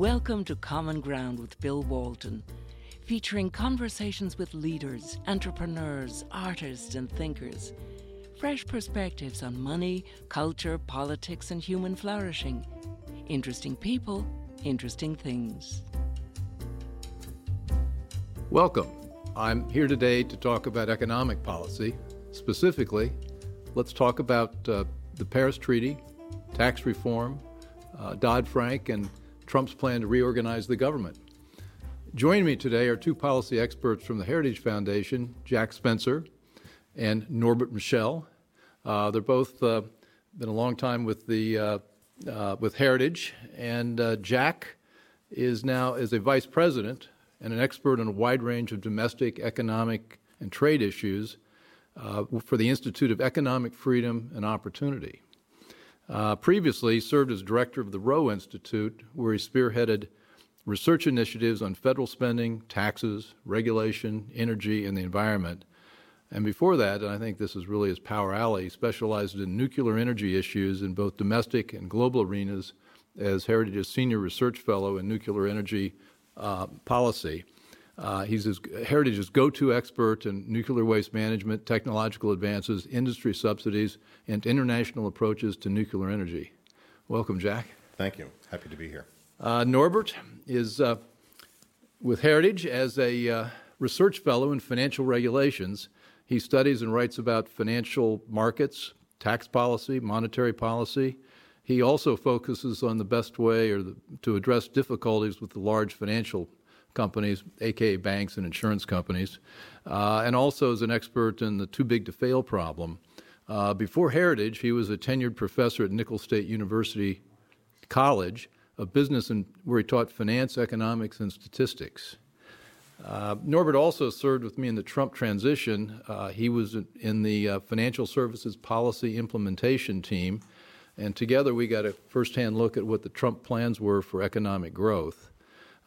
Welcome to Common Ground with Bill Walton, featuring conversations with leaders, entrepreneurs, artists, and thinkers. Fresh perspectives on money, culture, politics, and human flourishing. Interesting people, interesting things. Welcome. I'm here today to talk about economic policy. Specifically, let's talk about uh, the Paris Treaty, tax reform, uh, Dodd Frank, and Trump's plan to reorganize the government. Joining me today are two policy experts from the Heritage Foundation, Jack Spencer and Norbert Michel. Uh, they're both uh, been a long time with the uh, uh, with Heritage, and uh, Jack is now as a vice president and an expert on a wide range of domestic, economic, and trade issues uh, for the Institute of Economic Freedom and Opportunity. Uh, previously, served as director of the Roe Institute, where he spearheaded research initiatives on federal spending, taxes, regulation, energy, and the environment. And before that, and I think this is really his power alley, specialized in nuclear energy issues in both domestic and global arenas as Heritage's Senior Research Fellow in Nuclear Energy uh, Policy. Uh, he's his, Heritage's go to expert in nuclear waste management, technological advances, industry subsidies, and international approaches to nuclear energy. Welcome, Jack. Thank you. Happy to be here. Uh, Norbert is uh, with Heritage as a uh, research fellow in financial regulations. He studies and writes about financial markets, tax policy, monetary policy. He also focuses on the best way or the, to address difficulties with the large financial companies, aka banks and insurance companies, uh, and also is an expert in the too big to fail problem. Uh, before Heritage, he was a tenured professor at Nicholls State University College of Business, and where he taught finance, economics, and statistics. Uh, Norbert also served with me in the Trump transition. Uh, he was in the uh, Financial Services Policy Implementation Team, and together we got a firsthand look at what the Trump plans were for economic growth.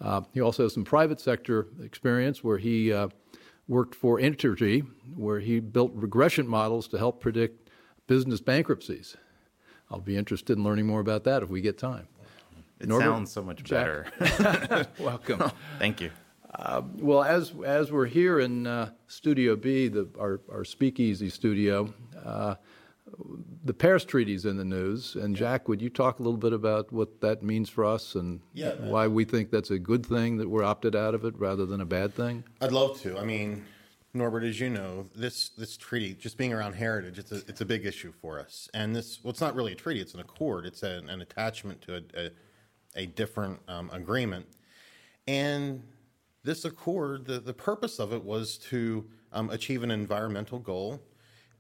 Uh, he also has some private sector experience where he uh, worked for Entergy, where he built regression models to help predict business bankruptcies. I'll be interested in learning more about that if we get time. It Norbert, sounds so much better. Welcome. Thank you. Uh, well, as as we're here in uh, Studio B, the, our, our speakeasy studio, uh, the Paris Treaty is in the news, and Jack, would you talk a little bit about what that means for us and yeah, why we think that's a good thing that we're opted out of it rather than a bad thing? I'd love to. I mean, Norbert, as you know, this this treaty, just being around heritage, it's a it's a big issue for us. And this, well, it's not really a treaty; it's an accord. It's a, an attachment to a a, a different um, agreement. And this accord, the the purpose of it was to um, achieve an environmental goal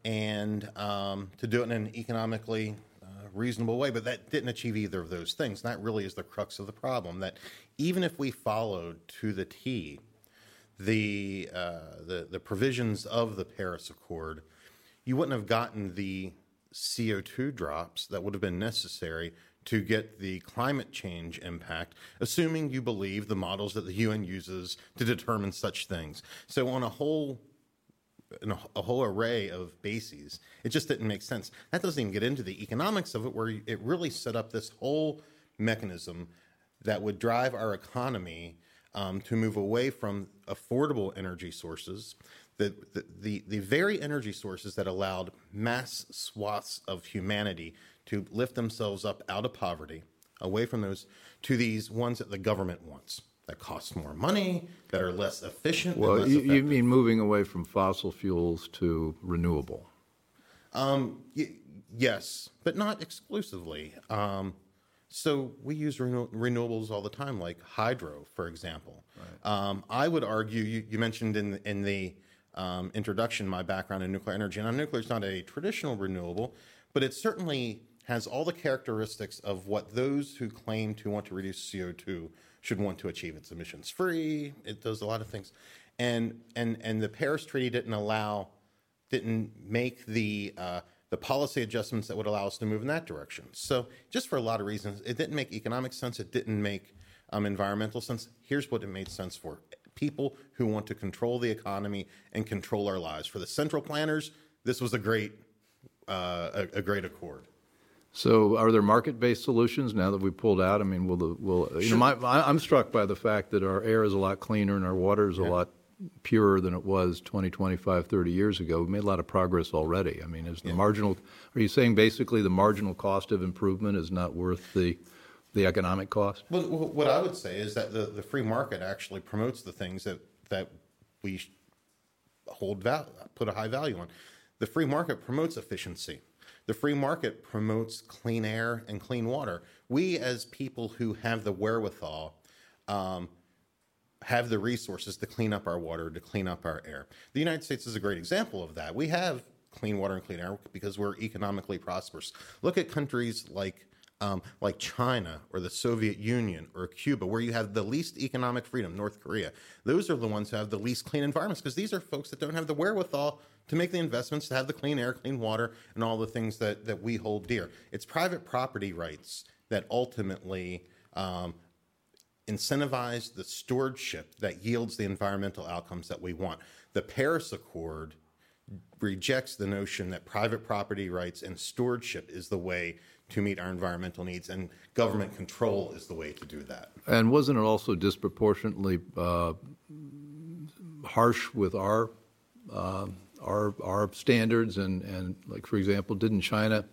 and um, to do it in an economically uh, reasonable way. But that didn't achieve either of those things. And that really is the crux of the problem. That even if we followed to the T the uh, the, the provisions of the Paris Accord, you wouldn't have gotten the CO2 drops that would have been necessary to get the climate change impact, assuming you believe the models that the UN uses to determine such things. So, on a whole a whole array of bases. It just didn't make sense. That doesn't even get into the economics of it, where it really set up this whole mechanism that would drive our economy um, to move away from affordable energy sources, the, the, the, the very energy sources that allowed mass swaths of humanity to lift themselves up out of poverty, away from those, to these ones that the government wants that cost more money, that are less efficient. Well, less you, you, mean moving away from fossil fuels to renewable? Um, y- yes, but not exclusively. Um, so we use renew- renewables all the time, like hydro, for example. Right. Um, I would argue you, you mentioned in the, in the um, introduction my background in nuclear energy, and nuclear is not a traditional renewable, but it certainly has all the characteristics of what those who claim to want to reduce CO2 should want to achieve its emissions free. It does a lot of things, and and and the Paris Treaty didn't allow, didn't make the uh, the policy adjustments that would allow us to move in that direction. So just for a lot of reasons, it didn't make economic sense. It didn't make um, environmental sense. Here's what it made sense for: people who want to control the economy and control our lives. For the central planners, this was a great uh, a, a great accord. So, are there market-based solutions now that we pulled out? I mean, will the will you know? My, I'm struck by the fact that our air is a lot cleaner and our water is yeah. a lot purer than it was 20, 25, 30 years ago. We've made a lot of progress already. I mean, is the yeah. marginal? Are you saying basically the marginal cost of improvement is not worth the the economic cost? Well, what I would say is that the, the free market actually promotes the things that that we hold val- put a high value on. The free market promotes efficiency. The free market promotes clean air and clean water. We, as people who have the wherewithal, um, have the resources to clean up our water, to clean up our air. The United States is a great example of that. We have clean water and clean air because we're economically prosperous. Look at countries like um, like China or the Soviet Union or Cuba, where you have the least economic freedom, North Korea. Those are the ones who have the least clean environments because these are folks that don't have the wherewithal to make the investments to have the clean air, clean water, and all the things that, that we hold dear. It's private property rights that ultimately um, incentivize the stewardship that yields the environmental outcomes that we want. The Paris Accord rejects the notion that private property rights and stewardship is the way to meet our environmental needs, and government control is the way to do that. And wasn't it also disproportionately uh, harsh with our uh, our our standards and and like for example, didn't China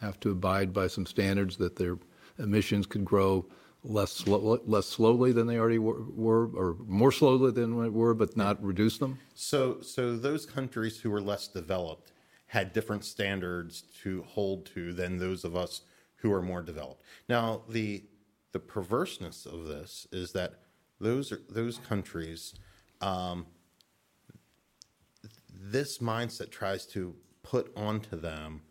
have to abide by some standards that their emissions could grow less slow, less slowly than they already were, were, or more slowly than they were, but not reduce them? So so those countries who were less developed had different standards to hold to than those of us who are more developed. Now the the perverseness of this is that those are, those countries um, this mindset tries to put onto them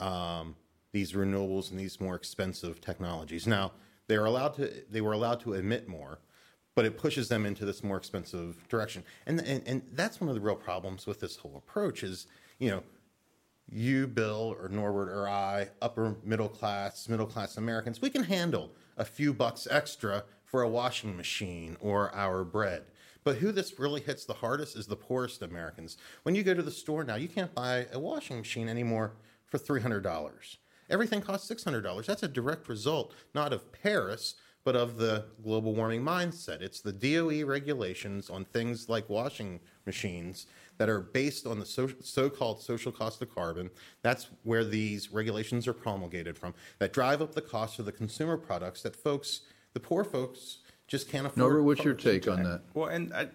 um, these renewables and these more expensive technologies. Now they're allowed to they were allowed to emit more, but it pushes them into this more expensive direction. And and, and that's one of the real problems with this whole approach is you know you, Bill, or Norbert, or I, upper middle class, middle class Americans, we can handle a few bucks extra for a washing machine or our bread. But who this really hits the hardest is the poorest Americans. When you go to the store now, you can't buy a washing machine anymore for $300. Everything costs $600. That's a direct result, not of Paris, but of the global warming mindset. It's the DOE regulations on things like washing machines that are based on the so called social cost of carbon. That's where these regulations are promulgated from, that drive up the cost of the consumer products that folks, the poor folks, just can't afford. Norbert, what's your take on that? Well, and I,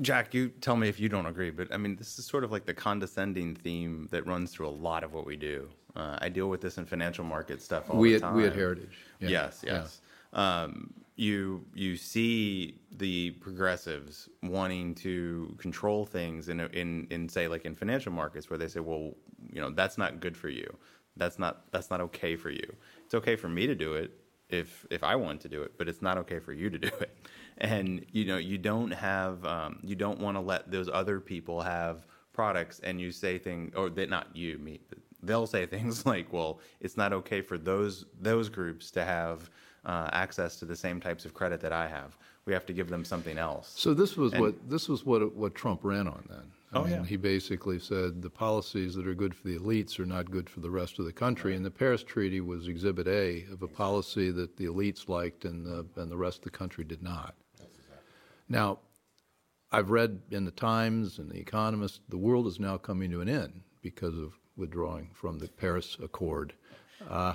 Jack, you tell me if you don't agree, but I mean, this is sort of like the condescending theme that runs through a lot of what we do. Uh, I deal with this in financial market stuff all we the time. we at Heritage. Yeah. Yes, yes. Yeah. Um, you you see the progressives wanting to control things in in in say like in financial markets where they say, well, you know, that's not good for you. That's not that's not okay for you. It's okay for me to do it if if I want to do it, but it's not okay for you to do it. And you know, you don't have um, you don't want to let those other people have products, and you say things, or they not you, me, they'll say things like, "Well, it's not okay for those those groups to have uh, access to the same types of credit that I have. We have to give them something else." So this was and, what this was what what Trump ran on then. I oh, mean, yeah. He basically said the policies that are good for the elites are not good for the rest of the country. Right. And the Paris Treaty was Exhibit A of a policy that the elites liked and the, and the rest of the country did not. Exactly. Now, I've read in the Times and the Economist, the world is now coming to an end because of withdrawing from the Paris Accord. Uh,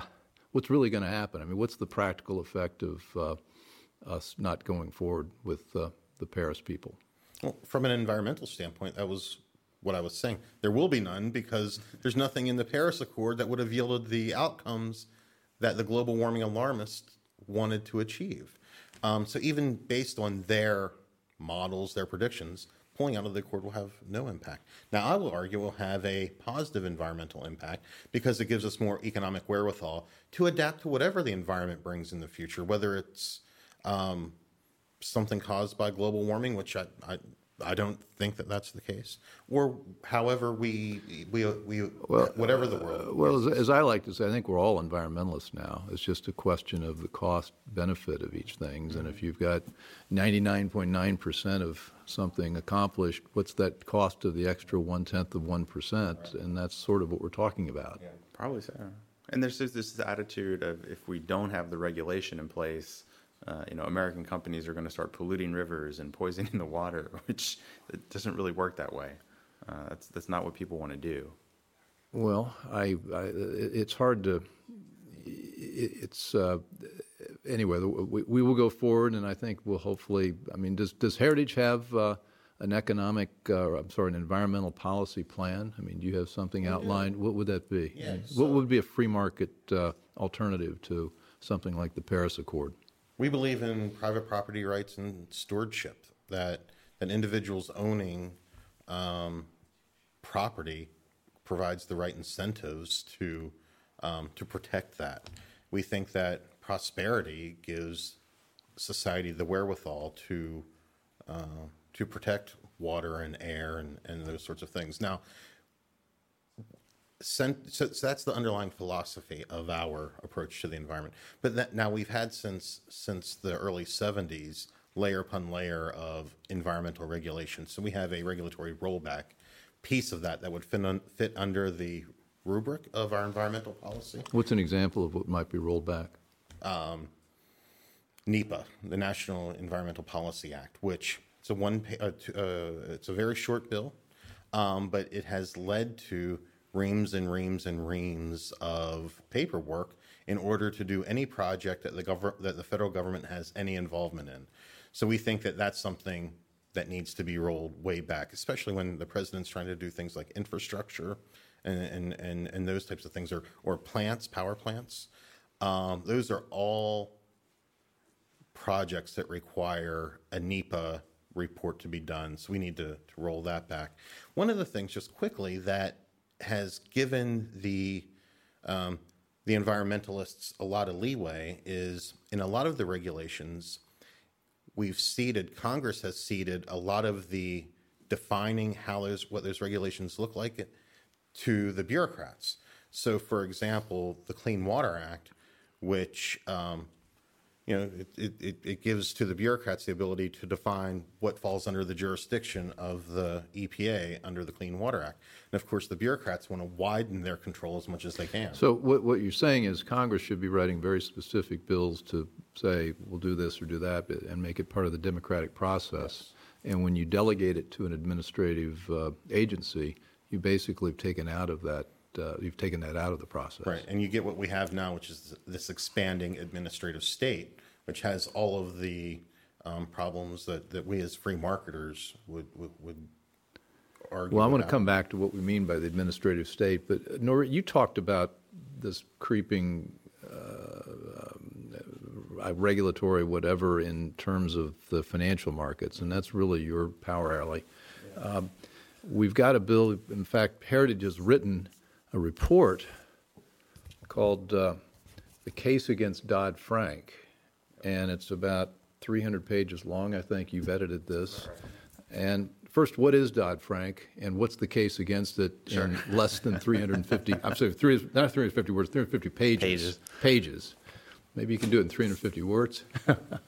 what's really going to happen? I mean, what's the practical effect of uh, us not going forward with uh, the Paris people? Well, from an environmental standpoint, that was what I was saying. There will be none because there's nothing in the Paris Accord that would have yielded the outcomes that the global warming alarmists wanted to achieve. Um, so even based on their models, their predictions, pulling out of the accord will have no impact. Now, I will argue it will have a positive environmental impact because it gives us more economic wherewithal to adapt to whatever the environment brings in the future, whether it's um, something caused by global warming, which I, I, I don't think that that's the case, or however we we we well, whatever the world. Uh, well, as, as, I like to say, I think we're all environmentalists now. It's just a question of the cost benefit of each thing. Mm-hmm. And if you've got 99.9 percent of something accomplished, what's that cost of the extra one tenth of one percent? Right. And that's sort of what we're talking about. Yeah. Probably so. And there's just this attitude of if we don't have the regulation in place, uh, you know, American companies are going to start polluting rivers and poisoning the water, which it doesn't really work that way. Uh, that's that's not what people want to do. Well, I, I it's hard to. It's uh, anyway. We, we will go forward, and I think we'll hopefully. I mean, does does Heritage have uh, an economic? Uh, I'm sorry, an environmental policy plan? I mean, do you have something outlined? What would that be? Yeah, what would be a free market uh, alternative to something like the Paris Accord? We believe in private property rights and stewardship. That that individuals owning um, property provides the right incentives to um, to protect that. We think that prosperity gives society the wherewithal to uh, to protect water and air and, and those sorts of things. Now, so, so that's the underlying philosophy of our approach to the environment. But that, now we've had since since the early '70s layer upon layer of environmental regulation. So we have a regulatory rollback piece of that that would fit, un, fit under the rubric of our environmental policy. What's an example of what might be rolled back? Um, NEPA, the National Environmental Policy Act, which it's a one uh, uh, it's a very short bill, um, but it has led to reams and reams and reams of paperwork in order to do any project that the gov- that the federal government has any involvement in. So we think that that's something that needs to be rolled way back, especially when the president's trying to do things like infrastructure and and and, and those types of things, or or plants, power plants. Um, those are all projects that require a NEPA report to be done. So we need to, to roll that back. One of the things, just quickly, that has given the um, the environmentalists a lot of leeway is in a lot of the regulations we've ceded, Congress has ceded a lot of the defining how those, what those regulations look like to the bureaucrats. So, for example, the Clean Water Act, which um, you know, it, it, it, gives to the bureaucrats the ability to define what falls under the jurisdiction of the EPA under the Clean Water Act. And of course, the bureaucrats want to widen their control as much as they can. So, what, what you're saying is Congress should be writing very specific bills to say, we'll do this or do that, and make it part of the democratic process. Yes. And when you delegate it to an administrative uh, agency, you basically have taken out of that uh, you've taken that out of the process. Right, and you get what we have now, which is this expanding administrative state, which has all of the um, problems that, that we as free marketers would would, would argue. Well, I want to come back to what we mean by the administrative state, but uh, Nora, you talked about this creeping uh, um, regulatory whatever in terms of the financial markets, and that's really your power alley. Yeah. Um, we've got a bill. In fact, Heritage has written a report called uh, The Case Against Dodd Frank. And it's about 300 pages long. I think you've edited this. And first, what is Dodd Frank, and what's the case against it sure. in less than 350? I'm sorry, three, not 350 words, 350 pages. Pages. Pages. Maybe you can do it in 350 words.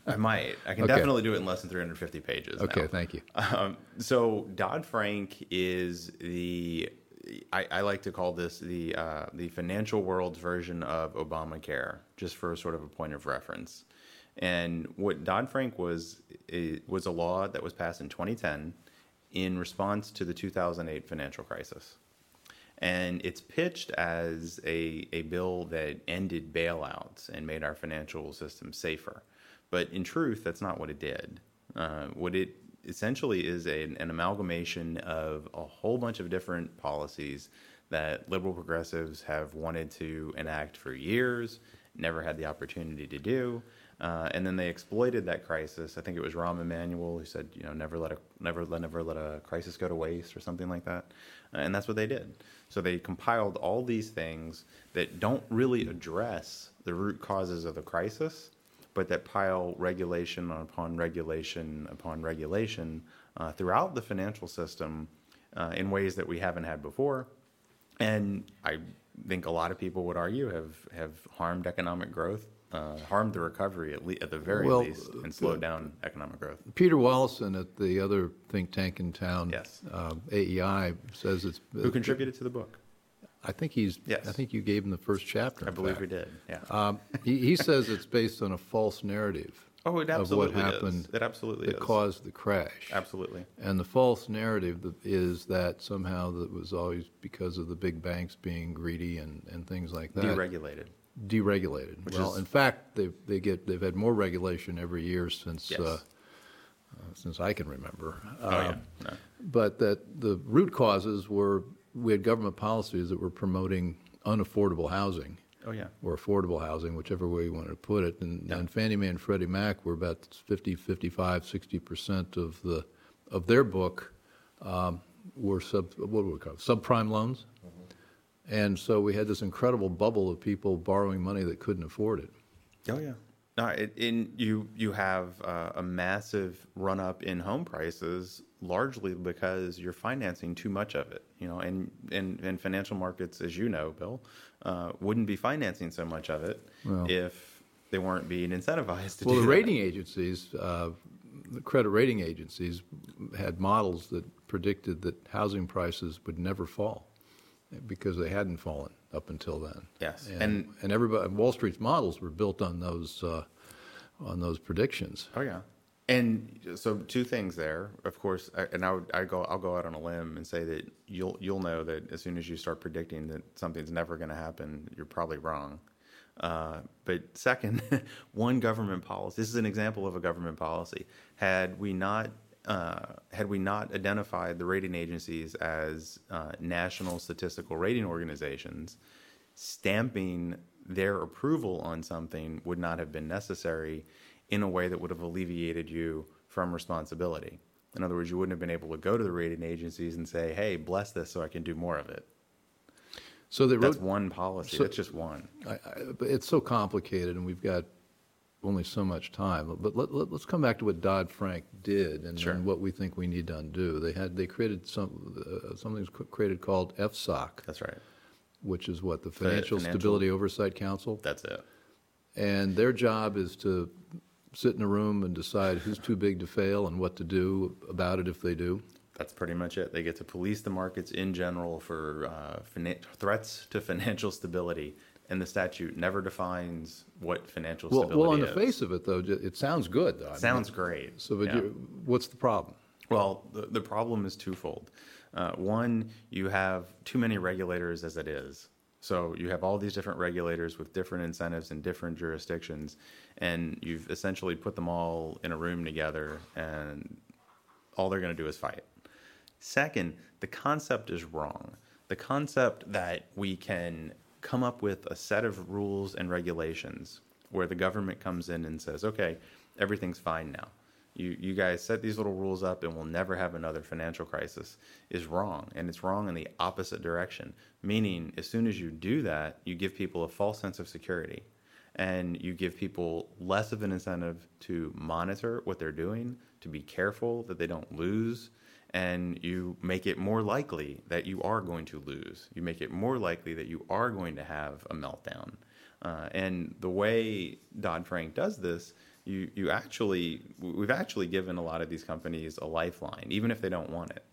I might. I can okay. definitely do it in less than 350 pages. Okay, now. thank you. Um, so Dodd Frank is the I, I, like to call this the uh, the financial world's version of Obamacare, just for sort of a point of reference. And what Dodd Frank was was a law that was passed in 2010 in response to the 2008 financial crisis, and it's pitched as a a bill that ended bailouts and made our financial system safer. But in truth, that's not what it did. Uh, what it essentially is a, an amalgamation of a whole bunch of different policies that liberal progressives have wanted to enact for years, never had the opportunity to do. Uh, and then they exploited that crisis. I think it was Rahm Emanuel who said, you know, never let a never let never let a crisis go to waste or something like that. Uh, and that's what they did. So they compiled all these things that don't really address the root causes of the crisis, but that pile regulation upon regulation upon regulation uh, throughout the financial system uh, in ways that we haven't had before. And I think a lot of people would argue have, have harmed economic growth, uh, harmed the recovery at, le- at the very well, least, and slowed down economic growth. Peter Wallison at the other think tank in town, yes. AEI, says it's. Who contributed to the book? I think he's. Yes. I think you gave him the first chapter. I believe fact. we did. Yeah. Um, he, he says it's based on a false narrative oh, it absolutely of what happened is. It absolutely that is. caused the crash. Absolutely. And the false narrative is that somehow that was always because of the big banks being greedy and, and things like that. Deregulated. Deregulated. Which well, is- in fact, they they get they've had more regulation every year since Yes. uh, uh, since I can remember. Oh, yeah. Um, No. But that the root causes were we had government policies that were promoting unaffordable housing Oh, yeah. or affordable housing, whichever way you wanted to put it. And, Yeah. and Fannie Mae and Freddie Mac were about 50, 55, 60 percent of the of their book um, were sub what do we call it? subprime loans. And so we had this incredible bubble of people borrowing money that couldn't afford it. Oh yeah. No, it, in you you have uh, a massive run up in home prices, largely because you're financing too much of it. You know, and and, and financial markets, as you know, Bill, uh, wouldn't be financing so much of it Well- if they weren't being incentivized to Well, do the that. rating agencies, uh, the credit rating agencies, had models that predicted that housing prices would never fall because they hadn't fallen up until then. Yes, and and- and everybody, Wall Street's models were built on those uh, on those predictions. Oh yeah, and so two things there. Of course, and I would I go I'll go out on a limb and say that you'll you'll know that as soon as you start predicting that something's never going to happen, you're probably wrong. Uh, but second, one government policy. This is an example of a government policy. Had we not uh, had we not identified the rating agencies as uh, national statistical rating organizations, stamping their approval on something would not have been necessary in a way that would have alleviated you from responsibility. In other words, you wouldn't have been able to go to the rating agencies and say, "Hey, bless this so I can do more of it." So they That's one policy. so- That's just one. I, I, but it's so complicated, and we've got only so much time. But let, let, us come back to what Dodd Frank did and, Sure. and what we think we need to undo. They had they created some uh, something created called FSOC. That's right. which is what the Financial, Financial- Stability Oversight Council, That's it. and their job is to sit in a room and decide who's too big to fail and what to do about it if they do. That's pretty much it. They get to police the markets in general for uh, finan- threats to financial stability, and the statute never defines what financial Well, stability well, on the is. face of it, though, it sounds good. Though. I mean, Sounds great. So, but Yeah. you, what's the problem? Well, the, the problem is twofold. Uh, one, you have too many regulators as it is. So you have all these different regulators with different incentives in different jurisdictions, and you've essentially put them all in a room together, and all they're going to do is fight. Second, the concept is wrong. The concept that we can come up with a set of rules and regulations where the government comes in and says, okay, everything's fine now. You, you guys set these little rules up and we'll never have another financial crisis is wrong. And it's wrong in the opposite direction. Meaning, as soon as you do that, you give people a false sense of security and you give people less of an incentive to monitor what they're doing, to be careful that they don't lose, and you make it more likely that you are going to lose. You make it more likely that you are going to have a meltdown. Uh, and the way Dodd Frank does this, you, you actually, we've actually given a lot of these companies a lifeline, even if they don't want it.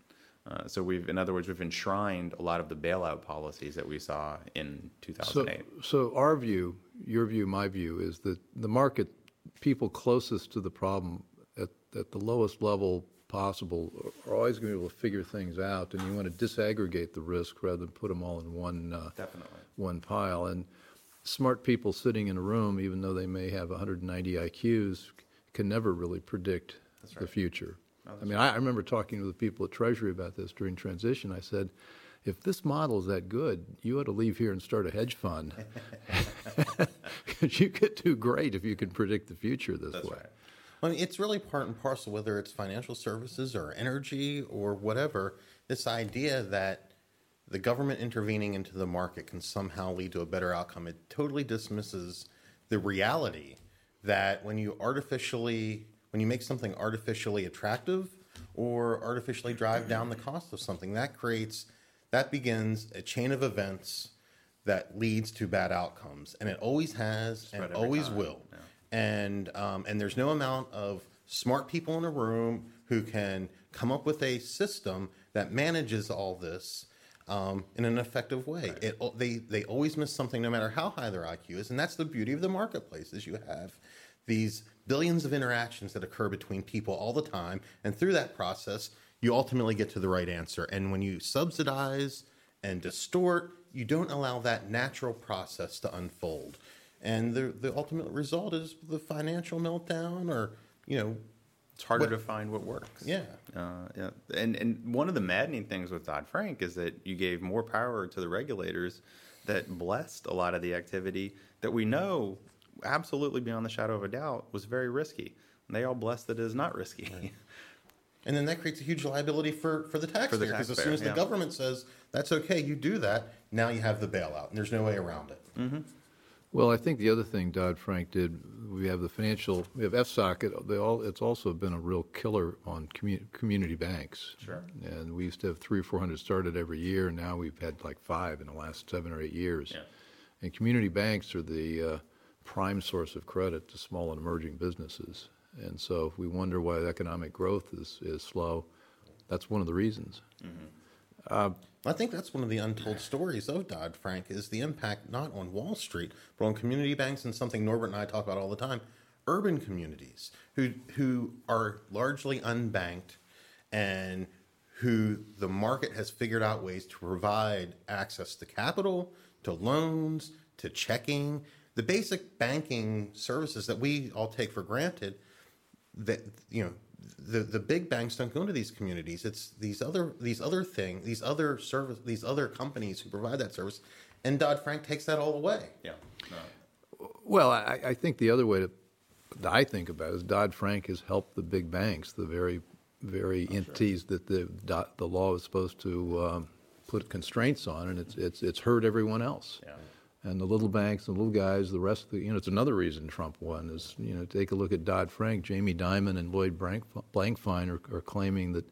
Uh, so we've, in other words, we've enshrined a lot of the bailout policies that we saw in So, 2008. so our view, your view, my view, is that the market, people closest to the problem at, at the lowest level possible, are always going to be able to figure things out, and you want to disaggregate the risk rather than put them all in one uh, Definitely. one pile. And smart people sitting in a room, even though they may have 190 IQs, can never really predict the future. I mean, I, I remember talking to the people at Treasury about this during transition. I said, if this model is that good, you ought to leave here and start a hedge fund. Because you could do great if you can predict the future this That's way. right. I mean, it's really part and parcel, whether it's financial services or energy or whatever, this idea that the government intervening into the market can somehow lead to a better outcome. It totally dismisses the reality that when you artificially, when you make something artificially attractive or artificially drive down the cost of something, that creates, that begins a chain of events that leads to bad outcomes. And it always has and every always time, will yeah. And um, and there's no amount of smart people in a room who can come up with a system that manages all this um, in an effective way. It, they, they always miss something no matter how high their IQ is. And that's the beauty of the marketplace is you have these billions of interactions that occur between people all the time. And through that process, you ultimately get to the right answer. And when you subsidize and distort, you don't allow that natural process to unfold. And the, the ultimate result is the financial meltdown or, you know, It's harder What- to find what works. Yeah. Uh, yeah. And and one of the maddening things with Dodd Frank is that you gave more power to the regulators that blessed a lot of the activity that we know absolutely beyond the shadow of a doubt was very risky. And they all blessed that it is not risky. And then that creates a huge liability for, for the taxpayer because as soon as the yeah. government says that's okay, you do that, now you have the bailout, and there's no way around it. Well, I think the other thing Dodd Frank did, we have the financial, we have FSOC. It, they all, it's also been a real killer on commu- community banks. Sure. And we used to have three or four hundred started every year. and Now we've had like five in the last seven or eight years. Yeah. And community banks are the uh, prime source of credit to small and emerging businesses. And so if we wonder why economic growth is, is slow, that's one of the reasons. I think that's one of the untold stories of Dodd Frank is the impact not on Wall Street, but on community banks and something Norbert and I talk about all the time, urban communities who who are largely unbanked and who the market has figured out ways to provide access to capital, to loans, to checking, the basic banking services that we all take for granted that you know the the big banks don't go into these communities. It's these other these other thing these other service these other companies who provide that service, and Dodd Frank takes that all away. yeah. Well, I, I think the other way to, that I think about it is Dodd Frank has helped the big banks, the very, very entities that the the law is supposed to um, put constraints on, and it's it's it's hurt everyone else. Yeah. And the little banks, the little guys, the rest of the, you know, it's another reason Trump won is, you know, take a look at Dodd Frank. Jamie Dimon and Lloyd Blankfein are, are claiming that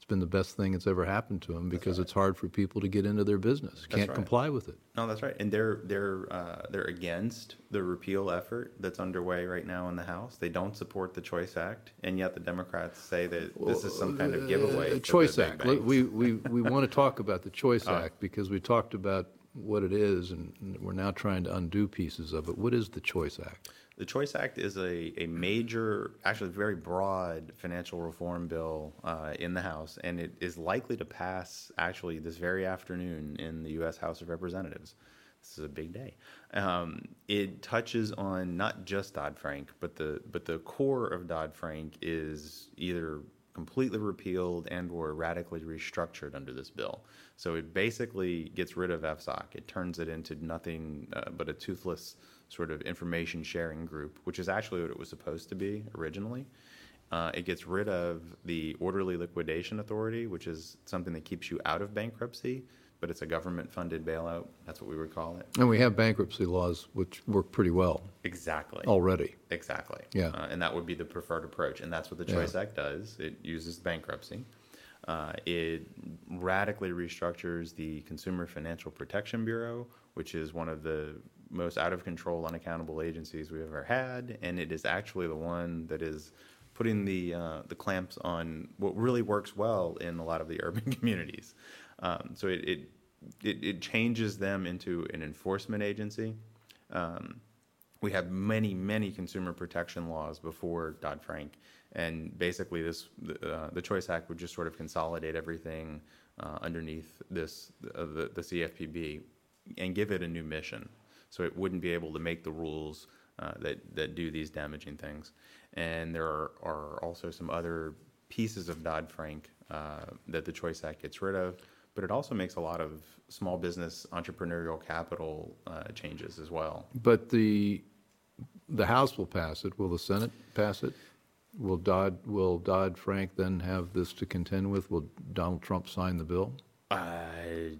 it's been the best thing that's ever happened to them because it's hard for people to get into their business, can't right. comply with it. No, that's right, and they're they're uh, they're against the repeal effort that's underway right now in the House. They don't support the Choice Act, and yet the Democrats say that this is some kind of giveaway. Uh, Choice the Act. We, we, we want to talk about the Choice Act because we talked about what it is, and we're now trying to undo pieces of it. What is the Choice Act? The Choice Act is a, a major, actually very broad financial reform bill uh, in the House, and it is likely to pass actually this very afternoon in the U.S. House of Representatives. This is a big day. Um, it touches on not just Dodd Frank, but the but the core of Dodd Frank is either completely repealed and or radically restructured under this bill. So it basically gets rid of FSOC. It turns it into nothing uh, but a toothless sort of information sharing group, which is actually what it was supposed to be originally. Uh, it gets rid of the orderly liquidation authority, which is something that keeps you out of bankruptcy, but it's a government funded bailout. That's what we would call it. And we have bankruptcy laws which work pretty well Exactly. already. Exactly. Yeah. Uh, and that would be the preferred approach. And that's what the Yeah. Choice Act does. It uses bankruptcy. Uh, it radically restructures the Consumer Financial Protection Bureau, which is one of the most out of control, unaccountable agencies we've ever had. And it is actually the one that is putting the, uh, the clamps on what really works well in a lot of the urban communities. Um, so it, it, it, it changes them into an enforcement agency. Um, we had many, many consumer protection laws before Dodd Frank, and basically, this uh, the Choice Act would just sort of consolidate everything uh, underneath this uh, the, the CFPB and give it a new mission, so it wouldn't be able to make the rules uh, that that do these damaging things. And there are, are also some other pieces of Dodd Frank uh, that the Choice Act gets rid of, but it also makes a lot of small business entrepreneurial capital uh, changes as well. But the, the House will pass it. Will the Senate pass it? Will Dodd, will Dodd Frank then have this to contend with? Will Donald Trump sign the bill? Uh,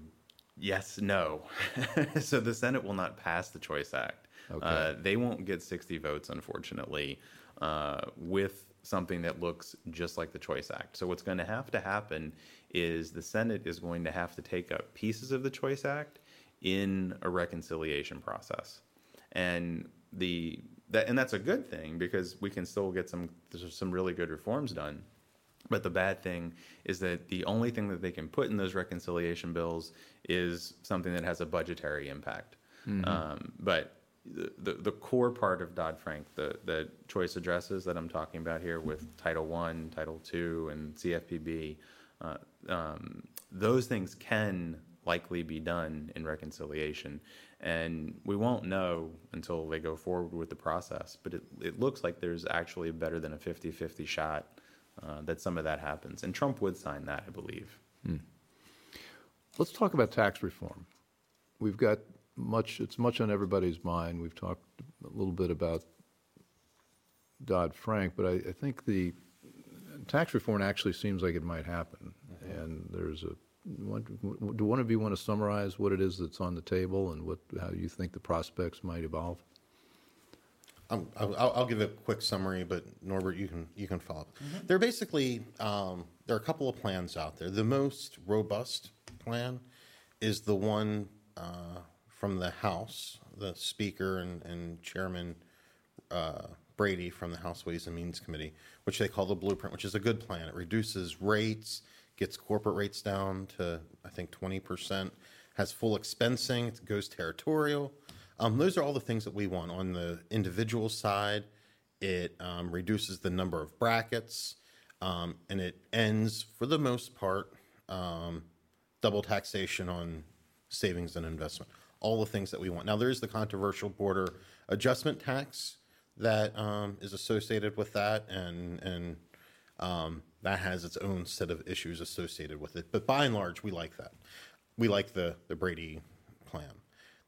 yes, no. so the Senate will not pass the Choice Act. Okay. Uh, they won't get 60 votes, unfortunately, uh, with something that looks just like the Choice Act. So what's going to have to happen is the Senate is going to have to take up pieces of the Choice Act in a reconciliation process, and the that and that's a good thing because we can still get some some really good reforms done. But the bad thing is that the only thing that they can put in those reconciliation bills is something that has a budgetary impact. Um, but the, the, the core part of Dodd Frank, the, the choice addresses that I'm talking about here with Title One, Title Two, and CFPB, uh, um, those things can likely be done in reconciliation. And we won't know until they go forward with the process. But it, it looks like there's actually better than a 50 50 shot uh, that some of that happens. And Trump would sign that, I believe. Let's talk about tax reform. We've got much, it's much on everybody's mind. We've talked a little bit about Dodd Frank, but I, I think the tax reform actually seems like it might happen. And there's a, one- do one of you want to summarize what it is that's on the table and what, how you think the prospects might evolve? Um, I'll, I'll I'll give a quick summary, but Norbert, you can you can follow up. There are basically um, there are a couple of plans out there. The most robust plan is the one uh, from the House, the Speaker and, and Chairman uh, Brady from the House Ways and Means Committee, which they call the Blueprint, which is a good plan. It reduces rates, gets corporate rates down to I think twenty percent, has full expensing, it goes territorial. Um, those are all the things that we want. On the individual side, it um, reduces the number of brackets, um, and it ends, for the most part, um, double taxation on savings and investment. All the things that we want. Now, there is the controversial border adjustment tax that um, is associated with that, and and um, that has its own set of issues associated with it. But by and large, we like that. We like the the Brady plan.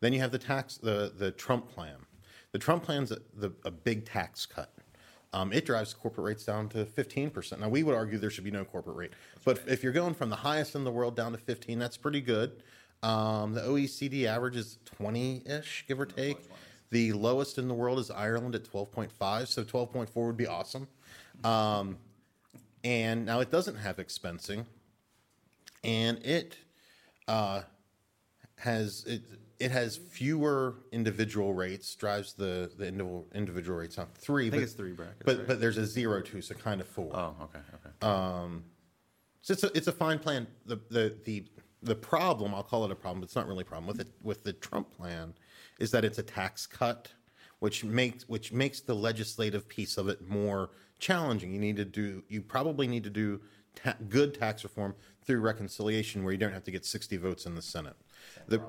Then you have the tax, the the Trump plan. The Trump plan's a, the, a big tax cut. Um, it drives corporate rates down to 15%. Now, we would argue there should be no corporate rate. But if you're going from the highest in the world down to 15, that's pretty good. Um, the OECD average is 20 ish, give or take. The lowest in the world is Ireland at 12.5, so 12.4 would be awesome. Um, and now it doesn't have expensing, and it uh, has it, it has fewer individual rates, drives the the individual individual rates up three. I think but, it's three brackets, but right? but there's a zero too, so kind of four. Oh, okay, okay. So it's a, it's a fine plan. The, the the the problem, I'll call it a problem, but it's not really a problem with it with the Trump plan, is that it's a tax cut, which makes which makes the legislative piece of it more challenging. You need to do you probably need to do ta- good tax reform through reconciliation, where you don't have to get sixty votes in the Senate. The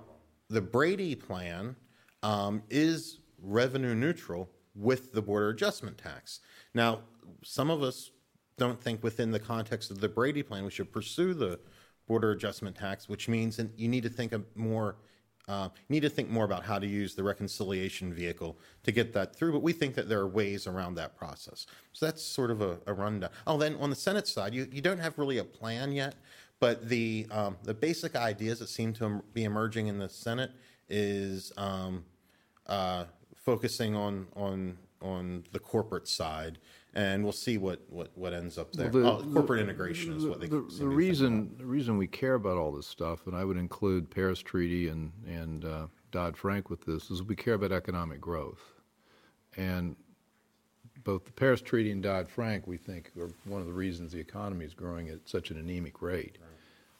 the Brady plan um, is revenue neutral with the border adjustment tax. Now, some of us don't think within the context of the Brady plan we should pursue the border adjustment tax, which means that you need to think more. Uh, need to think more about how to use the reconciliation vehicle to get that through, but we think that there are ways around that process. So that's sort of a, a rundown. Oh, then on the Senate side, you, you don't have really a plan yet, but the um, the basic ideas that seem to be emerging in the Senate is um, uh, focusing on on on the corporate side, and we'll see what what, what ends up there. Well, the- oh, corporate integration is what they The, the reason, the reason we care about all this stuff, and I would include Paris Treaty and, and uh, Dodd-Frank with this, is we care about economic growth. And both the Paris Treaty and Dodd-Frank, we think, are one of the reasons the economy is growing at such an anemic rate.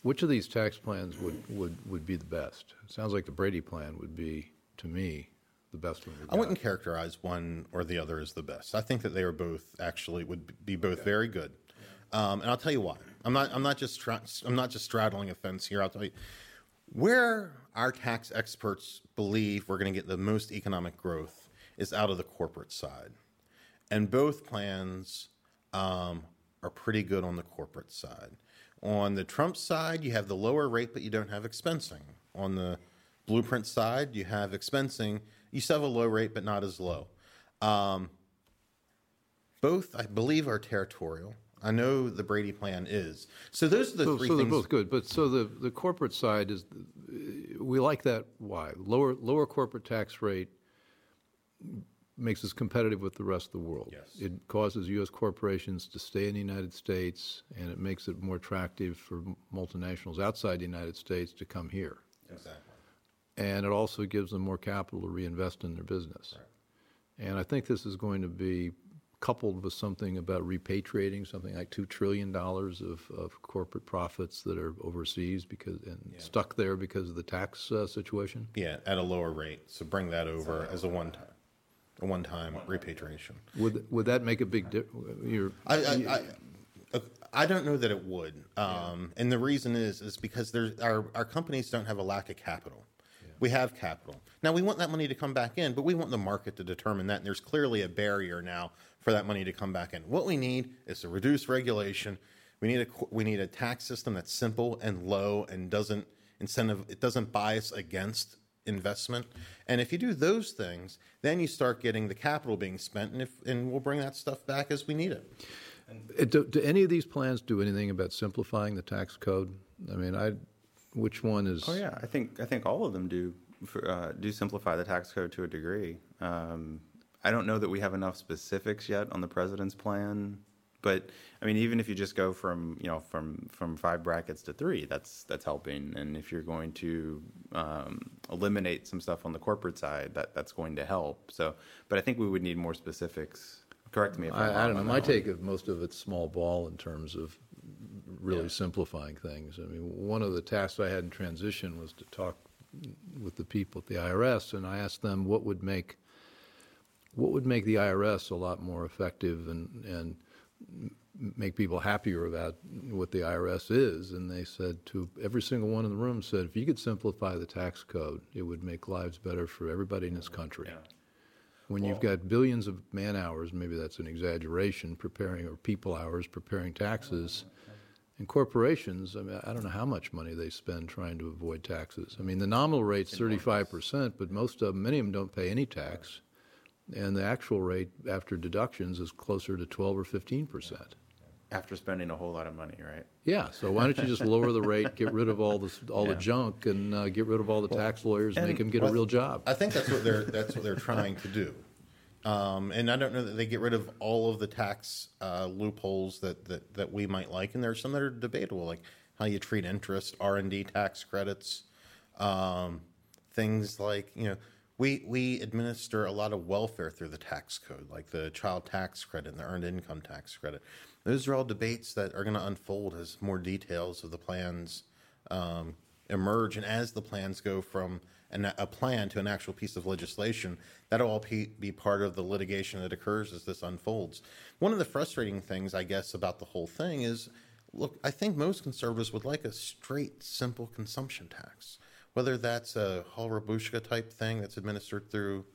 Which of these tax plans would, would, would be the best? It sounds like the Brady plan would be, to me, the best one. I wouldn't characterize one or the other as the best. I think that they are both actually would be both very good, um, and I'll tell you why. I'm not. I'm not just. Tra- I'm not just straddling a fence here. I'll tell you where our tax experts believe we're going to get the most economic growth is out of the corporate side, and both plans um, are pretty good on the corporate side. On the Trump side, you have the lower rate, but you don't have expensing. On the blueprint side, you have expensing. You still have a low rate, but not as low. Um, both, I believe, are territorial. I know the Brady plan is. So those are the So, three so they're both good, but so the, the corporate side is, we like that, why? Lower, lower corporate tax rate makes us competitive with the rest of the world. Yes. It causes U.S. corporations to stay in the United States, and it makes it more attractive for multinationals outside the United States to come here. Exactly. And it also gives them more capital to reinvest in their business. And I think this is going to be coupled with something about repatriating something like two trillion dollars of, of corporate profits that are overseas because and stuck there because of the tax uh, situation. Yeah, at a lower rate. So bring that over as a one time, a one time repatriation. Would would that make a big difference? I, I, I, I don't know that it would, um, and the reason is is because there's our our companies don't have a lack of capital. We have capital now. We want that money to come back in, but we want the market to determine that. And there's clearly a barrier now for that money to come back in. What we need is to reduce regulation. We need a we need a tax system that's simple and low and doesn't incentive. It doesn't bias against investment. And if you do those things, then you start getting the capital being spent, and if and we'll bring that stuff back as we need it. do, do any of these plans do anything about simplifying the tax code? I mean, I which one is? Oh yeah, I think I think all of them do for, uh, do simplify the tax code to a degree. Um, I don't know that we have enough specifics yet on the president's plan, but I mean, even if you just go from you know from from five brackets to three, that's that's helping. And if you're going to um, eliminate some stuff on the corporate side, that that's going to help. So, but I think we would need more specifics. Correct me if I'm I, wrong. I don't know. My take of most of it's small ball in terms of really simplifying things. I mean, one of the tasks I had in transition was to talk with the people at the IRS, and I asked them what would make what would make the IRS a lot more effective and and make people happier about what the IRS is. And they said to every single one in the room said, if you could simplify the tax code, it would make lives better for everybody in this oh, country. When you've got billions of man hours, maybe that's an exaggeration, preparing, or people hours preparing taxes, oh, and corporations, I mean, I don't know how much money they spend trying to avoid taxes. I mean, the nominal rate's thirty-five percent, but most of them, many of them don't pay any tax. And the actual rate after deductions is closer to twelve or fifteen percent. after spending a whole lot of money, right? Yeah, so why don't you just lower the rate, get rid of all this, all the Yeah. junk, and uh, get rid of all the tax lawyers, and make them get a real job? I think that's what they're that's what they're trying to do. Um, and I don't know that they get rid of all of the tax uh, loopholes that, that, that we might like, and there are some that are debatable, like how you treat interest, R and D tax credits, um, things like you know we we administer a lot of welfare through the tax code, like the child tax credit and the earned income tax credit. Those are all debates that are going to unfold as more details of the plans um, emerge, and as the plans go from an, a plan to an actual piece of legislation, that'll all be, be part of the litigation that occurs as this unfolds. One of the frustrating things, I guess, about the whole thing is, look, I think most conservatives would like a straight, simple consumption tax, whether that's a Hall-Rabushka type thing that's administered through,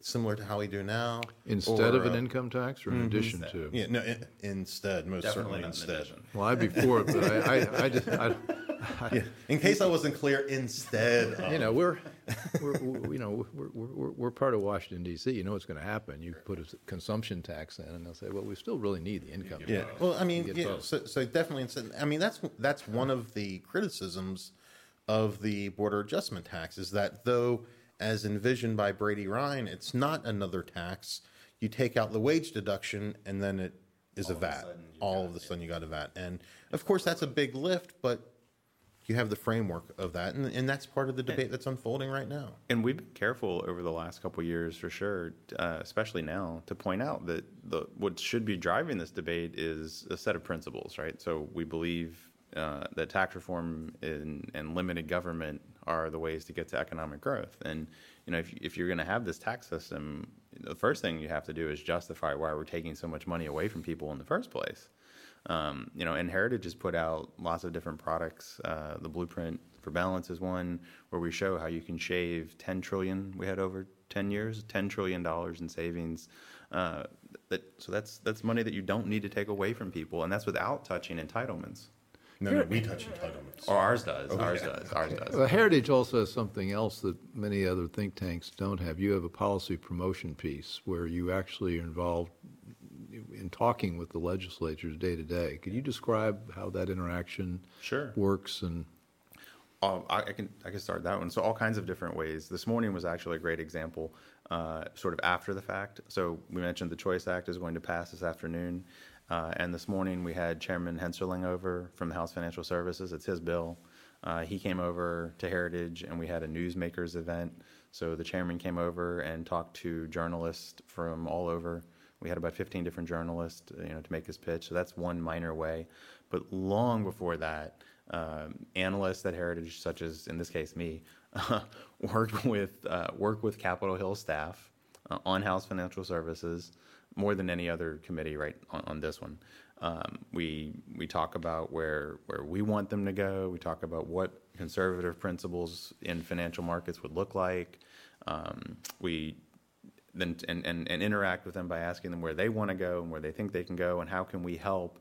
similar to how we do now, Instead or, of an uh, income tax or in addition to? yeah, no, i- instead, most certainly instead. addition. Well, I'd be for it, but I, I, I just, I, Yeah. In case I wasn't clear, instead of. you know, we're, we're, we're you know, we're, we're, we're part of Washington D.C. You know what's going to happen. You put a consumption tax in, and they'll say, well, we still really need the income Yeah. tax. Well, I mean, yeah, so, so definitely, it's- I mean, that's that's one of the criticisms of the border adjustment tax is that though, as envisioned by Brady Ryan, it's not another tax. You take out the wage deduction, and then it is a VAT. All of a sudden, you got a VAT, and of course, that's a big lift, but you have the framework of that, and, and that's part of the debate that's unfolding right now. And we've been careful over the last couple of years, for sure, uh, especially now, to point out that the what should be driving this debate is a set of principles, right? So we believe uh, that tax reform and, and limited government are the ways to get to economic growth. And you know, if if you're going to have this tax system, the first thing you have to do is justify why we're taking so much money away from people in the first place. Um, you know, and Heritage has put out lots of different products. Uh, the Blueprint for Balance is one where we show how you can shave 10 trillion. We had over 10 years, 10 trillion dollars in savings. Uh, that so that's that's money that you don't need to take away from people, and that's without touching entitlements. No, no, we touch entitlements. Or ours does. Ours does. Ours does. Well, Heritage also has something else that many other think tanks don't have. You have a policy promotion piece where you actually are involved in talking with the legislatures day to day. Could you describe how that interaction Sure. works and Oh, I, I can I can start that one. So all kinds of different ways. This morning was actually a great example, uh, sort of after the fact. So we mentioned the Choice Act is going to pass this afternoon, uh, and this morning we had Chairman Hensarling over from the House Financial Services. It's his bill. Uh, he came over to Heritage, and we had a newsmakers event. So the chairman came over and talked to journalists from all over We had about 15 different journalists, you know, to make his pitch. So that's one minor way. But long before that, um, analysts at Heritage, such as in this case me, worked with uh, with Capitol Hill staff uh, on House Financial Services more than any other committee right on, on this one. Um, we we talk about where where we want them to go. We talk about what conservative principles in financial markets would look like. Um, we then and, and, and interact with them by asking them where they want to go and where they think they can go and how can we help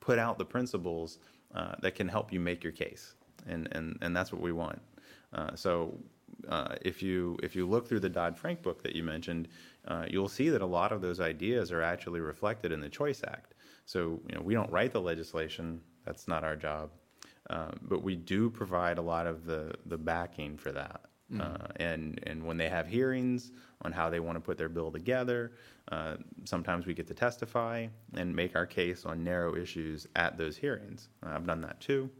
put out the principles uh, that can help you make your case and and, and that's what we want uh, so uh, if you if you look through the Dodd Frank book that you mentioned, uh, you'll see that a lot of those ideas are actually reflected in the Choice Act. So you know we don't write the legislation; that's not our job, uh, but we do provide a lot of the the backing for that. Mm-hmm. Uh, and and when they have hearings on how they want to put their bill together, uh, sometimes we get to testify and make our case on narrow issues at those hearings. I've done that too,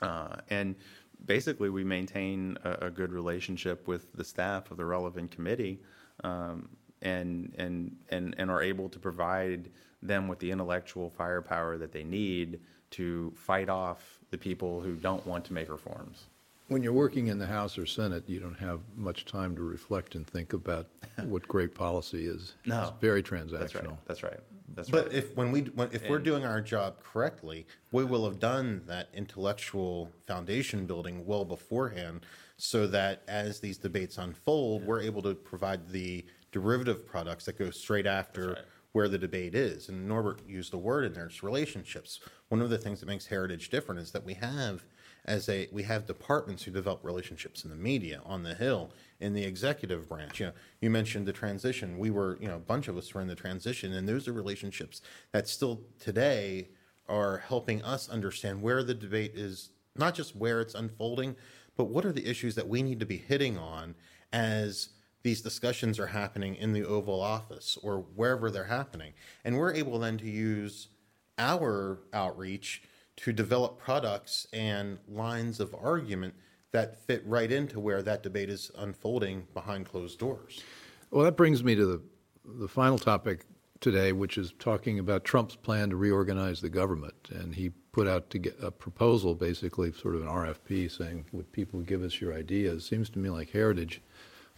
uh, and basically we maintain a, a, good relationship with the staff of the relevant committee, um, and and and and are able to provide them with the intellectual firepower that they need to fight off the people who don't want to make reforms when you're working in the House or Senate, you don't have much time to reflect and think about what great policy is. No, it's very transactional. That's right. That's right. That's but right. if when we when, if and, we're doing our job correctly, we will have done that intellectual foundation building well beforehand, so that as these debates unfold, yeah. we're able to provide the derivative products that go straight after. Right. Where the debate is, and Norbert used the word in there, it's relationships. One of the things that makes Heritage different is that we have as a we have departments who develop relationships in the media, on the Hill, in the executive branch. You know, you mentioned the transition. We were, you know, a bunch of us were in the transition, and those are relationships that still today are helping us understand where the debate is, not just where it's unfolding, but what are the issues that we need to be hitting on as these discussions are happening in the Oval Office or wherever they're happening. And we're able then to use our outreach to develop products and lines of argument that fit right into where that debate is unfolding behind closed doors. Well, that brings me to the, the final topic today, which is talking about Trump's plan to reorganize the government. And he put out to get a proposal, basically sort of an RFP, saying, "Would people give us your ideas?" Seems to me like Heritage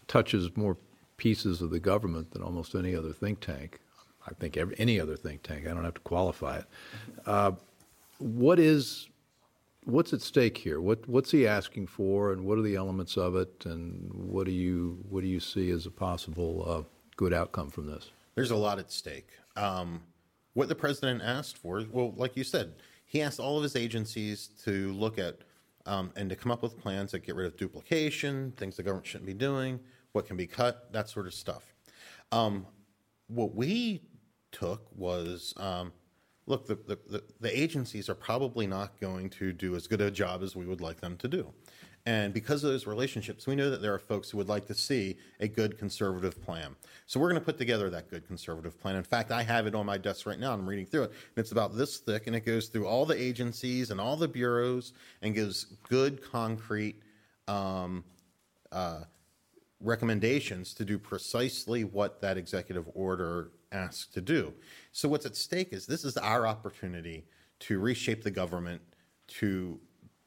touches more pieces of the government than almost any other think tank. I think every, any other think tank. I don't have to qualify it. Uh, what is what's at stake here? What what's he asking for, and what are the elements of it, and what do you what do you see as a possible uh, good outcome from this? There's a lot at stake. Um, what the president asked for, well, like you said, he asked all of his agencies to look at um, and to come up with plans that get rid of duplication, things the government shouldn't be doing, what can be cut, that sort of stuff. Um, what we took was um, look, the, the, the, agencies are probably not going to do as good a job as we would like them to do. And because of those relationships, we know that there are folks who would like to see a good conservative plan. So we're going to put together that good conservative plan. In fact, I have it on my desk right now. I'm reading through it. And it's about this thick, and it goes through all the agencies and all the bureaus and gives good, concrete um, uh, recommendations to do precisely what that executive order asked to do. So what's at stake is this is our opportunity to reshape the government to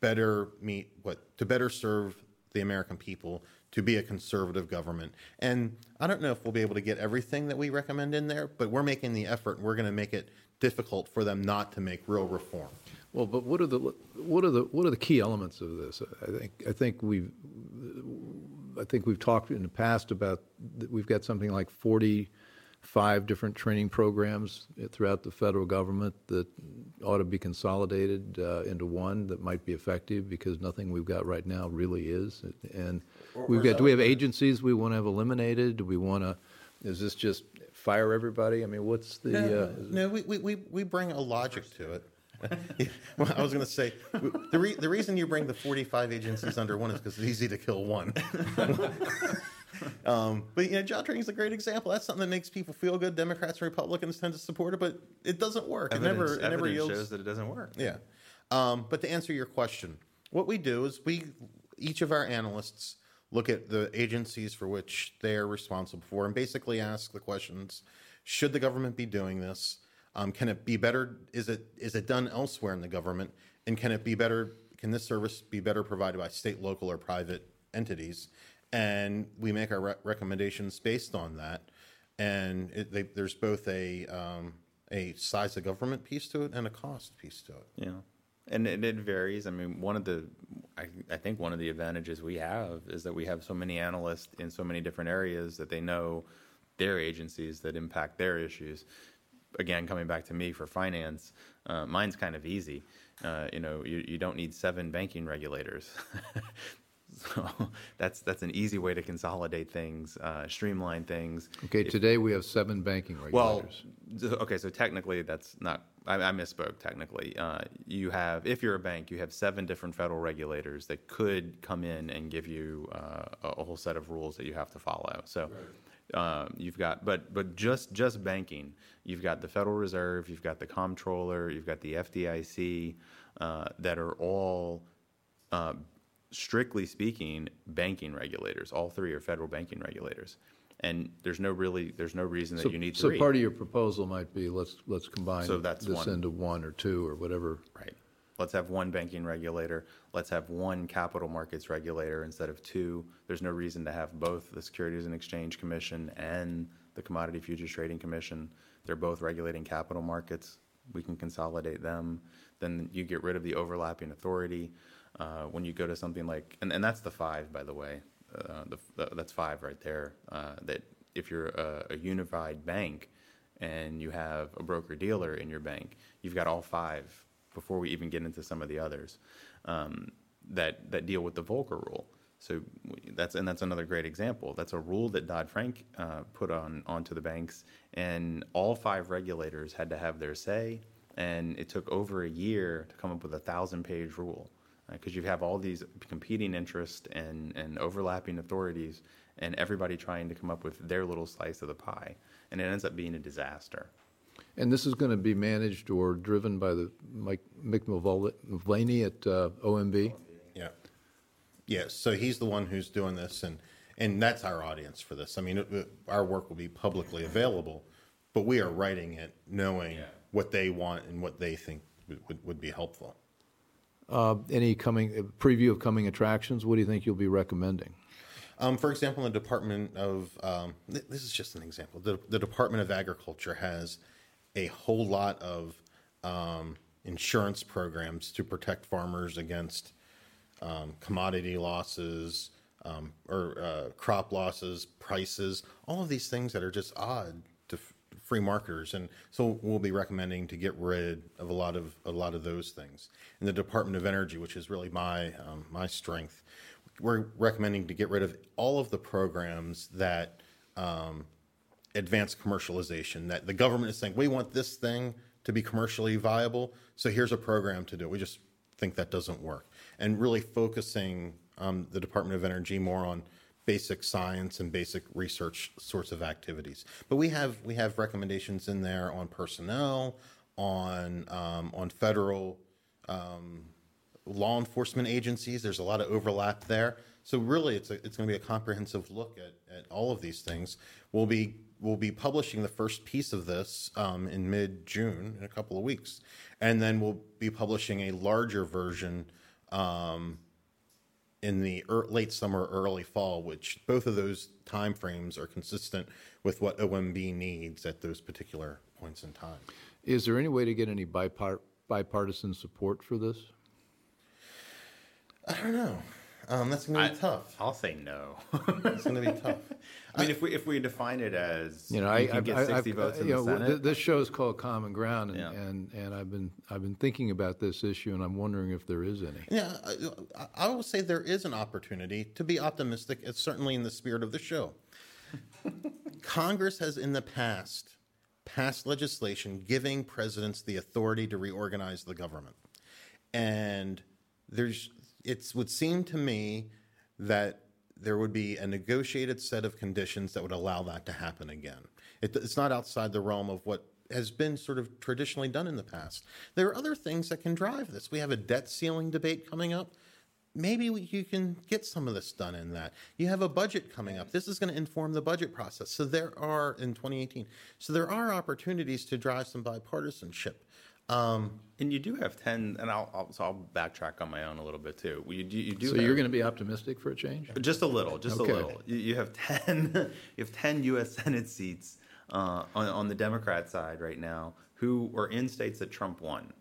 better meet what to better serve the American people to be a conservative government. And I don't know if we'll be able to get everything that we recommend in there, but we're making the effort and we're going to make it difficult for them not to make real reform. Well, but what are the what are the what are the key elements of this? I think I think we've I think we've talked in the past about we've got something like forty five different training programs throughout the federal government that ought to be consolidated uh, into one that might be effective because nothing we've got right now really is. And we've got. Do we have agencies we want to have eliminated? Do we want to? Is this just fire everybody? I mean, what's the? No, uh, no we, we we bring a logic to it. well, I was going to say the, re- the reason you bring the 45 agencies under one is because it's easy to kill one. um, but you know, job training is a great example. That's something that makes people feel good. Democrats and Republicans tend to support it, but it doesn't work. Evidence, it never, it never yields. shows that it doesn't work. Yeah. Um, but to answer your question, what we do is we each of our analysts look at the agencies for which they are responsible for, and basically ask the questions: Should the government be doing this? Um, can it be better? Is it is it done elsewhere in the government? And can it be better? Can this service be better provided by state, local, or private entities? And we make our re- recommendations based on that. And it, they, there's both a um, a size of government piece to it and a cost piece to it. Yeah. And it, it varies. I mean, one of the, I, I think one of the advantages we have is that we have so many analysts in so many different areas that they know their agencies that impact their issues. Again, coming back to me for finance, uh, mine's kind of easy. Uh, you know, you, you don't need seven banking regulators. so that's that's an easy way to consolidate things, uh, streamline things. Okay, today we have seven banking regulators. th- okay, so technically that's not. I, I misspoke. Technically, uh, you have if you're a bank, you have seven different federal regulators that could come in and give you uh, a a whole set of rules that you have to follow. So. Um, you've got, but but just just banking. You've got the Federal Reserve, you've got the Comptroller, you've got the FDIC, uh, that are all uh, strictly speaking, banking regulators. All three are federal banking regulators, and there's no really there's no reason that So, you need to so part of your proposal might be, let's, let's combine So that's this one. into one or two or whatever. right. Let's have one banking regulator. Let's have one capital markets regulator instead of two. There's no reason to have both the Securities and Exchange Commission and the Commodity Futures Trading Commission. They're both regulating capital markets. We can consolidate them. Then you get rid of the overlapping authority. Uh, when you go to something like, and, and that's the five, by the way. Uh, the, the, that's five right there. Uh, that if you're a, a unified bank and you have a broker dealer in your bank, you've got all five before we even get into some of the others um, that that deal with the Volcker rule. So that's and that's another great example. That's a rule that Dodd Frank uh, put on onto the banks, and all five regulators had to have their say. And it took over a year to come up with a thousand page rule because you have all these competing interests and, and overlapping authorities, and everybody trying to come up with their little slice of the pie, and it ends up being a disaster. And this is going to be managed or driven by the Mike Mick Mulvaney at uh, OMB? Yeah. Yes. So he's the one who's doing this, and and that's our audience for this. I mean, it, it- our work will be publicly available, but we are writing it knowing what they want and what they think would, would, would be helpful. Uh, Any coming, uh, preview of coming attractions? What do you think you'll be recommending? Um, for example, the Department of um, th- this is just an example. The, the Department of Agriculture has a whole lot of um, insurance programs to protect farmers against um, commodity losses um, or uh, crop losses, prices, all of these things that are just odd free marketers. And so we'll be recommending to get rid of a lot of a lot of those things. In the Department of Energy, which is really my um, my strength, we're recommending to get rid of all of the programs that um, advance commercialization. That the government is saying we want this thing to be commercially viable, so here's a program to do. it. We just think that doesn't work, and really focusing um, the Department of Energy more on basic science and basic research sorts of activities. But we have we have recommendations in there on personnel, on um, on federal um, law enforcement agencies. There's a lot of overlap there. So really, it's a, it's going to be a comprehensive look at, at all of these things. We'll be we'll be publishing the first piece of this um, in mid June in a couple of weeks, and then we'll be publishing a larger version um, in the late summer, early fall. Which both of those time frames are consistent with what OMB needs at those particular points in time. Is there any way to get any bipart- bipartisan support for this? I don't know. Um, that's going to be tough. I'll say no. It's going to be tough. I mean, if we if we define it as You know, you I, can I've, get I've- sixty I've- votes in you the know, Senate, th- This show is called Common Ground, and, Yeah. and, and I've been I've been thinking about this issue, and I'm wondering if there is any. Yeah, I, I will say there is an opportunity to be optimistic. It's certainly in the spirit of the show. Congress has in the past passed legislation giving presidents the authority to reorganize the government. And there's it would seem to me that there would be a negotiated set of conditions that would allow that to happen again. It, it's not outside the realm of what has been sort of traditionally done in the past. There are other things that can drive this. We have a debt ceiling debate coming up. maybe you can get some of this done in that. You have a budget coming up. This is going to inform the budget process. So there are in 2018. So there are opportunities to drive some bipartisanship. Um, and you do have 10, and I'll, I'll, so I'll backtrack on my own a little bit too. You, do, you do so have, you're going to be optimistic for a change? Just a little, just okay. a little. You, you, have 10, you have 10 U.S. Senate seats uh, on, on the Democrat side right now who are in states that Trump won.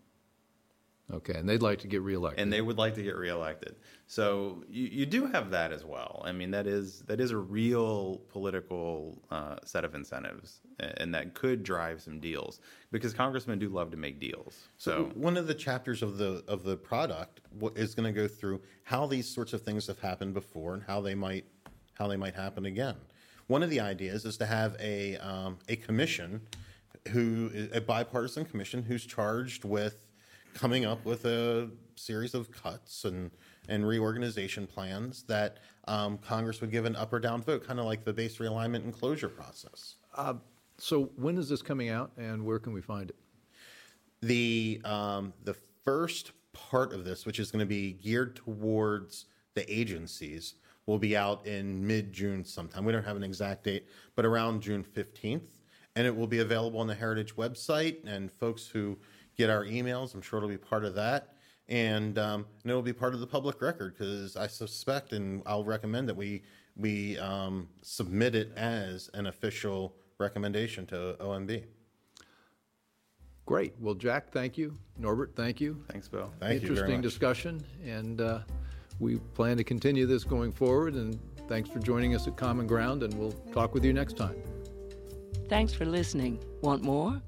Okay, and they'd like to get reelected. And they would like to get reelected. So you, you do have that as well. I mean, that is that is a real political uh, set of incentives, and that could drive some deals because congressmen do love to make deals. So, so one of the chapters of the of the product is going to go through how these sorts of things have happened before and how they might how they might happen again. One of the ideas is to have a um, a commission who a bipartisan commission who's charged with coming up with a series of cuts and, and reorganization plans that um, Congress would give an up or down vote, kind of like the base realignment and closure process. Uh, so when is this coming out, and where can we find it? The um, the first part of this, which is going to be geared towards the agencies, will be out in mid June sometime. We don't have an exact date, but around June fifteenth, and it will be available on the Heritage website. And folks who get our emails. I'm sure it'll be part of that. And, um, and it'll be part of the public record because I suspect and I'll recommend that we, we um, submit it as an official recommendation to OMB. Great. Well, Jack, thank you. Norbert, thank you. Thanks, Bill. Thank you. Interesting discussion, and uh, we plan to continue this going forward. And thanks for joining us at Common Ground, and we'll talk with you next time. Thanks for listening. Want more?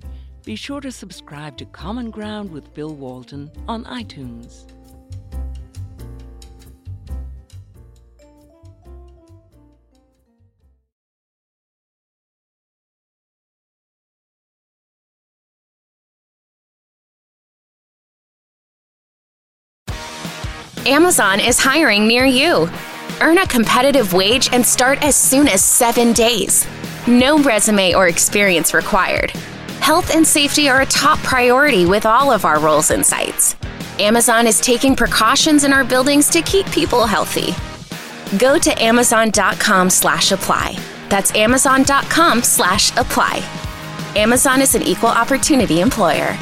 Be sure to subscribe to Common Ground with Bill Walton on iTunes. Amazon is hiring near you. Earn a competitive wage and start as soon as seven days. No resume or experience required. Health and safety are a top priority with all of our roles and sites. Amazon is taking precautions in our buildings to keep people healthy. Go to amazon.com slash apply. That's amazon.com slash apply. Amazon is an equal opportunity employer.